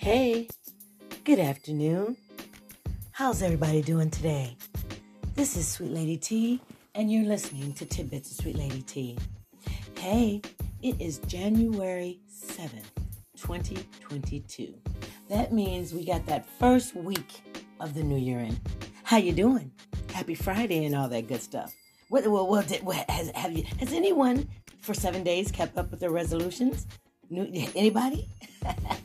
Hey, good afternoon. How's everybody doing today? This is Sweet Lady T, and you're listening to Tidbits of Sweet Lady T. Hey, it is January 7th, 2022. That means we got that first week of the new year in. How you doing? Happy Friday and all that good stuff. What, what, what, what has, have you, has anyone for seven days kept up with their resolutions? New, anybody?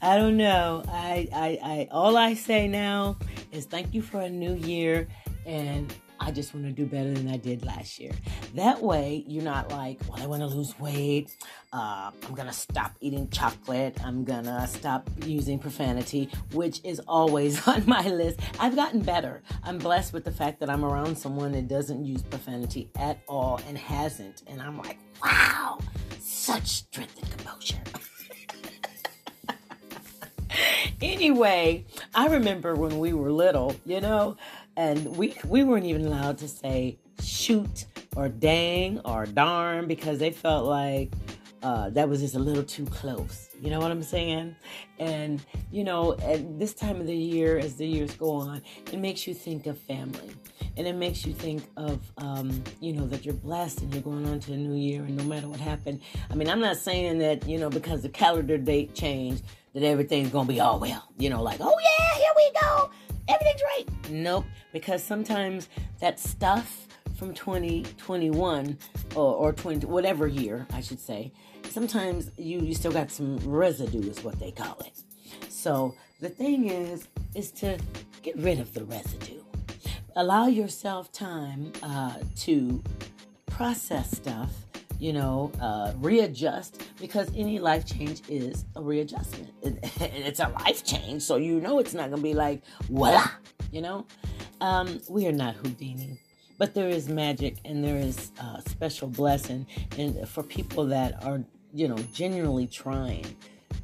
I don't know. I, I, I, all I say now is thank you for a new year, and I just want to do better than I did last year. That way, you're not like, well, I want to lose weight. Uh, I'm gonna stop eating chocolate. I'm gonna stop using profanity, which is always on my list. I've gotten better. I'm blessed with the fact that I'm around someone that doesn't use profanity at all and hasn't, and I'm like, wow, such strength and composure. anyway, I remember when we were little, you know, and we we weren't even allowed to say shoot or dang or darn because they felt like uh, that was just a little too close. You know what I'm saying? And you know, at this time of the year, as the years go on, it makes you think of family, and it makes you think of um, you know that you're blessed and you're going on to a new year, and no matter what happened. I mean, I'm not saying that you know because the calendar date changed that everything's gonna be all well. You know, like oh yeah, here we go, everything's right. Nope, because sometimes that stuff from 2021 or, or 20 whatever year I should say sometimes you, you still got some residue is what they call it. So the thing is is to get rid of the residue. Allow yourself time uh, to process stuff you know uh, readjust because any life change is a readjustment. It, it's a life change so you know it's not gonna be like voila you know? Um, we are not houdini but there is magic and there is a special blessing and for people that are you know genuinely trying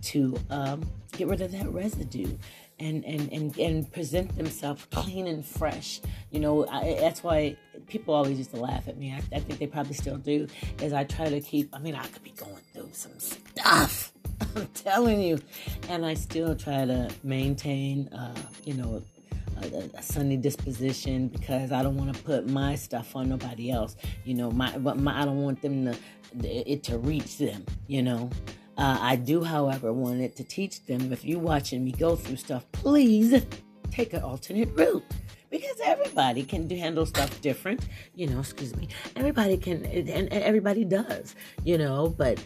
to um, get rid of that residue and, and, and, and present themselves clean and fresh. You know, I, that's why people always used to laugh at me. I, I think they probably still do. As I try to keep, I mean, I could be going through some stuff. I'm telling you, and I still try to maintain, uh, you know, a, a, sunny disposition because I don't want to put my stuff on nobody else. You know, my but my I don't want them to it to reach them. You know. Uh, I do, however, want it to teach them. If you're watching me go through stuff, please take an alternate route everybody can handle stuff different. You know, excuse me. Everybody can, and, everybody does. You know, but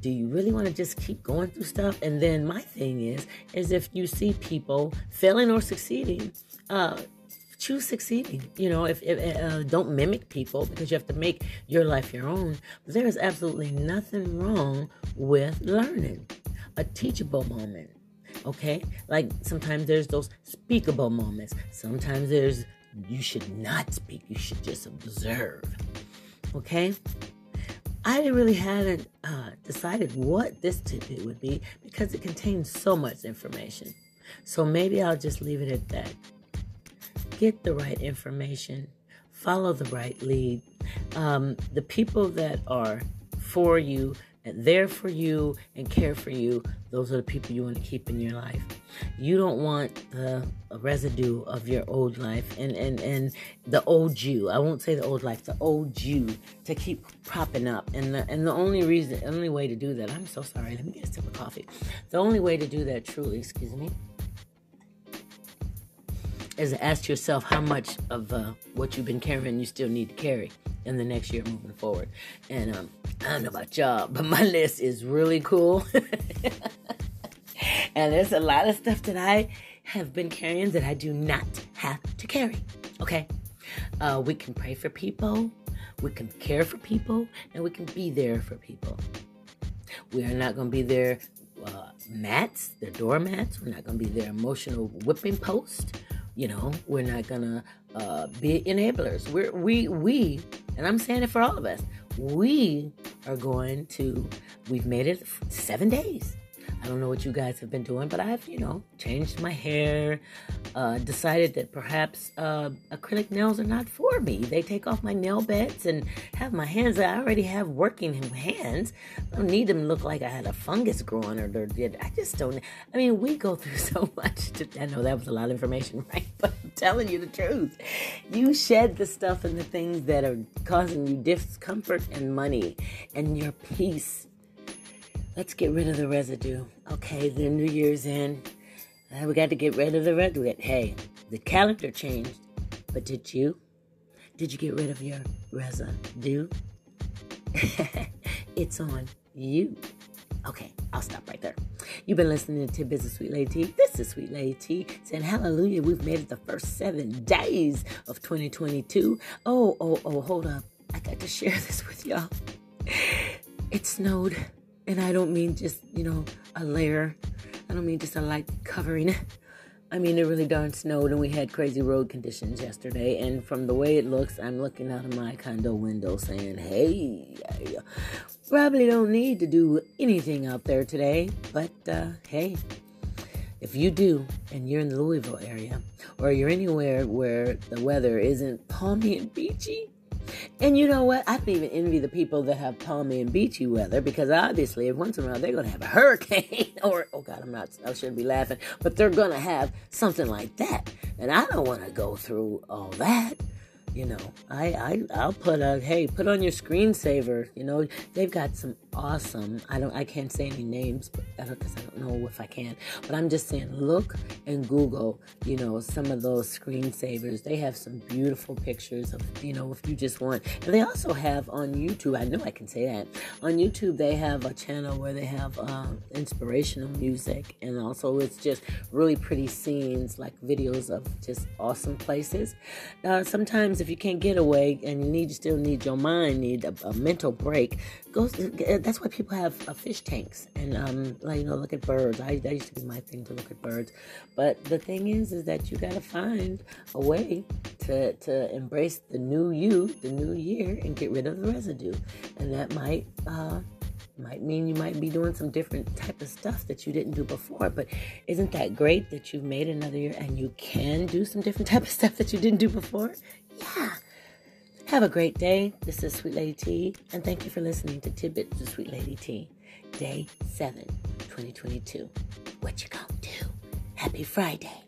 do you really want to just keep going through stuff? And then my thing is, is if you see people failing or succeeding, uh, choose succeeding. You know, if, if uh, don't mimic people because you have to make your life your own. There is absolutely nothing wrong with learning. A teachable moment. Okay, like sometimes there's those speakable moments. Sometimes there's you should not speak. You should just observe. Okay. I really hadn't uh, decided what this tidbit would be because it contains so much information. So maybe I'll just leave it at that get the right information, follow the right lead. Um, the people that are for you and there for you and care for you, those are the people you want to keep in your life. You don't want the residue of your old life and, and, and the old you. I won't say the old life, the old you to keep propping up. And the, and the only reason, the only way to do that, I'm so sorry, let me get a sip of coffee. The only way to do that truly, excuse me, is ask yourself how much of uh, what you've been carrying you still need to carry in the next year moving forward. And um, I don't know about y'all, but my list is really cool. and there's a lot of stuff that I have been carrying that I do not have to carry. Okay? Uh, we can pray for people, we can care for people, and we can be there for people. We are not going to be their uh, mats, their doormats. We're not going to be their emotional whipping post. You know, we're not gonna uh, be enablers. We're we we, and I'm saying it for all of us. We are going to. We've made it seven days. I don't know what you guys have been doing, but I've, you know, changed my hair, uh, decided that perhaps uh, acrylic nails are not for me. They take off my nail beds and have my hands. I already have working hands. I don't need them to look like I had a fungus growing or, or I just don't. I mean, we go through so much. To, I know that was a lot of information, right? But I'm telling you the truth. You shed the stuff and the things that are causing you discomfort and money and your peace let's get rid of the residue. Okay, the New Year's in. Uh, we got to get rid of the residue. Hey, the calendar changed, but did you? Did you get rid of your residue? it's on you. Okay, I'll stop right there. You've been listening to of Sweet Lady T. This is Sweet Lady T saying hallelujah. We've made it the first seven days of 2022. Oh, oh, oh, hold up. I got to share this with y'all. It snowed and I don't mean just, you know, a layer. I don't mean just a light covering. I mean, it really darn snowed and we had crazy road conditions yesterday. And from the way it looks, I'm looking out of my condo window saying, hey, I probably don't need to do anything out there today. But uh, hey, if you do and you're in the Louisville area or you're anywhere where the weather isn't palmy and beachy, and you know what? I don't even envy the people that have palmy and beachy weather because obviously, once in a while, they're going to have a hurricane or, oh God, I'm not, I shouldn't be laughing, but they're going to have something like that. And I don't want to go through all that you know i i i'll put a hey put on your screensaver you know they've got some awesome i don't i can't say any names because uh, i don't know if i can but i'm just saying look and google you know some of those screensavers. They have some beautiful pictures of you know if you just want and they also have on youtube i know i can say that on youtube they have a channel where they have um, inspirational music and also it's just really pretty scenes like videos of just awesome places. Uh, sometimes if you can't get away and you need you still need your mind need a, a mental break go that's why people have uh, fish tanks and um like you know look at birds. I, that used to be my thing to look at birds. But the thing is is that you got to find a way to to embrace the new you the new year and get rid of the residue. And that might uh might mean you might be doing some different type of stuff that you didn't do before. But isn't that great that you've made another year and you can do some different type of stuff that you didn't do before yeah. Have a great day. This is Sweet Lady T, and thank you for listening to Tidbits of Sweet Lady T, Day 7, 2022. What you gonna do? Happy Friday.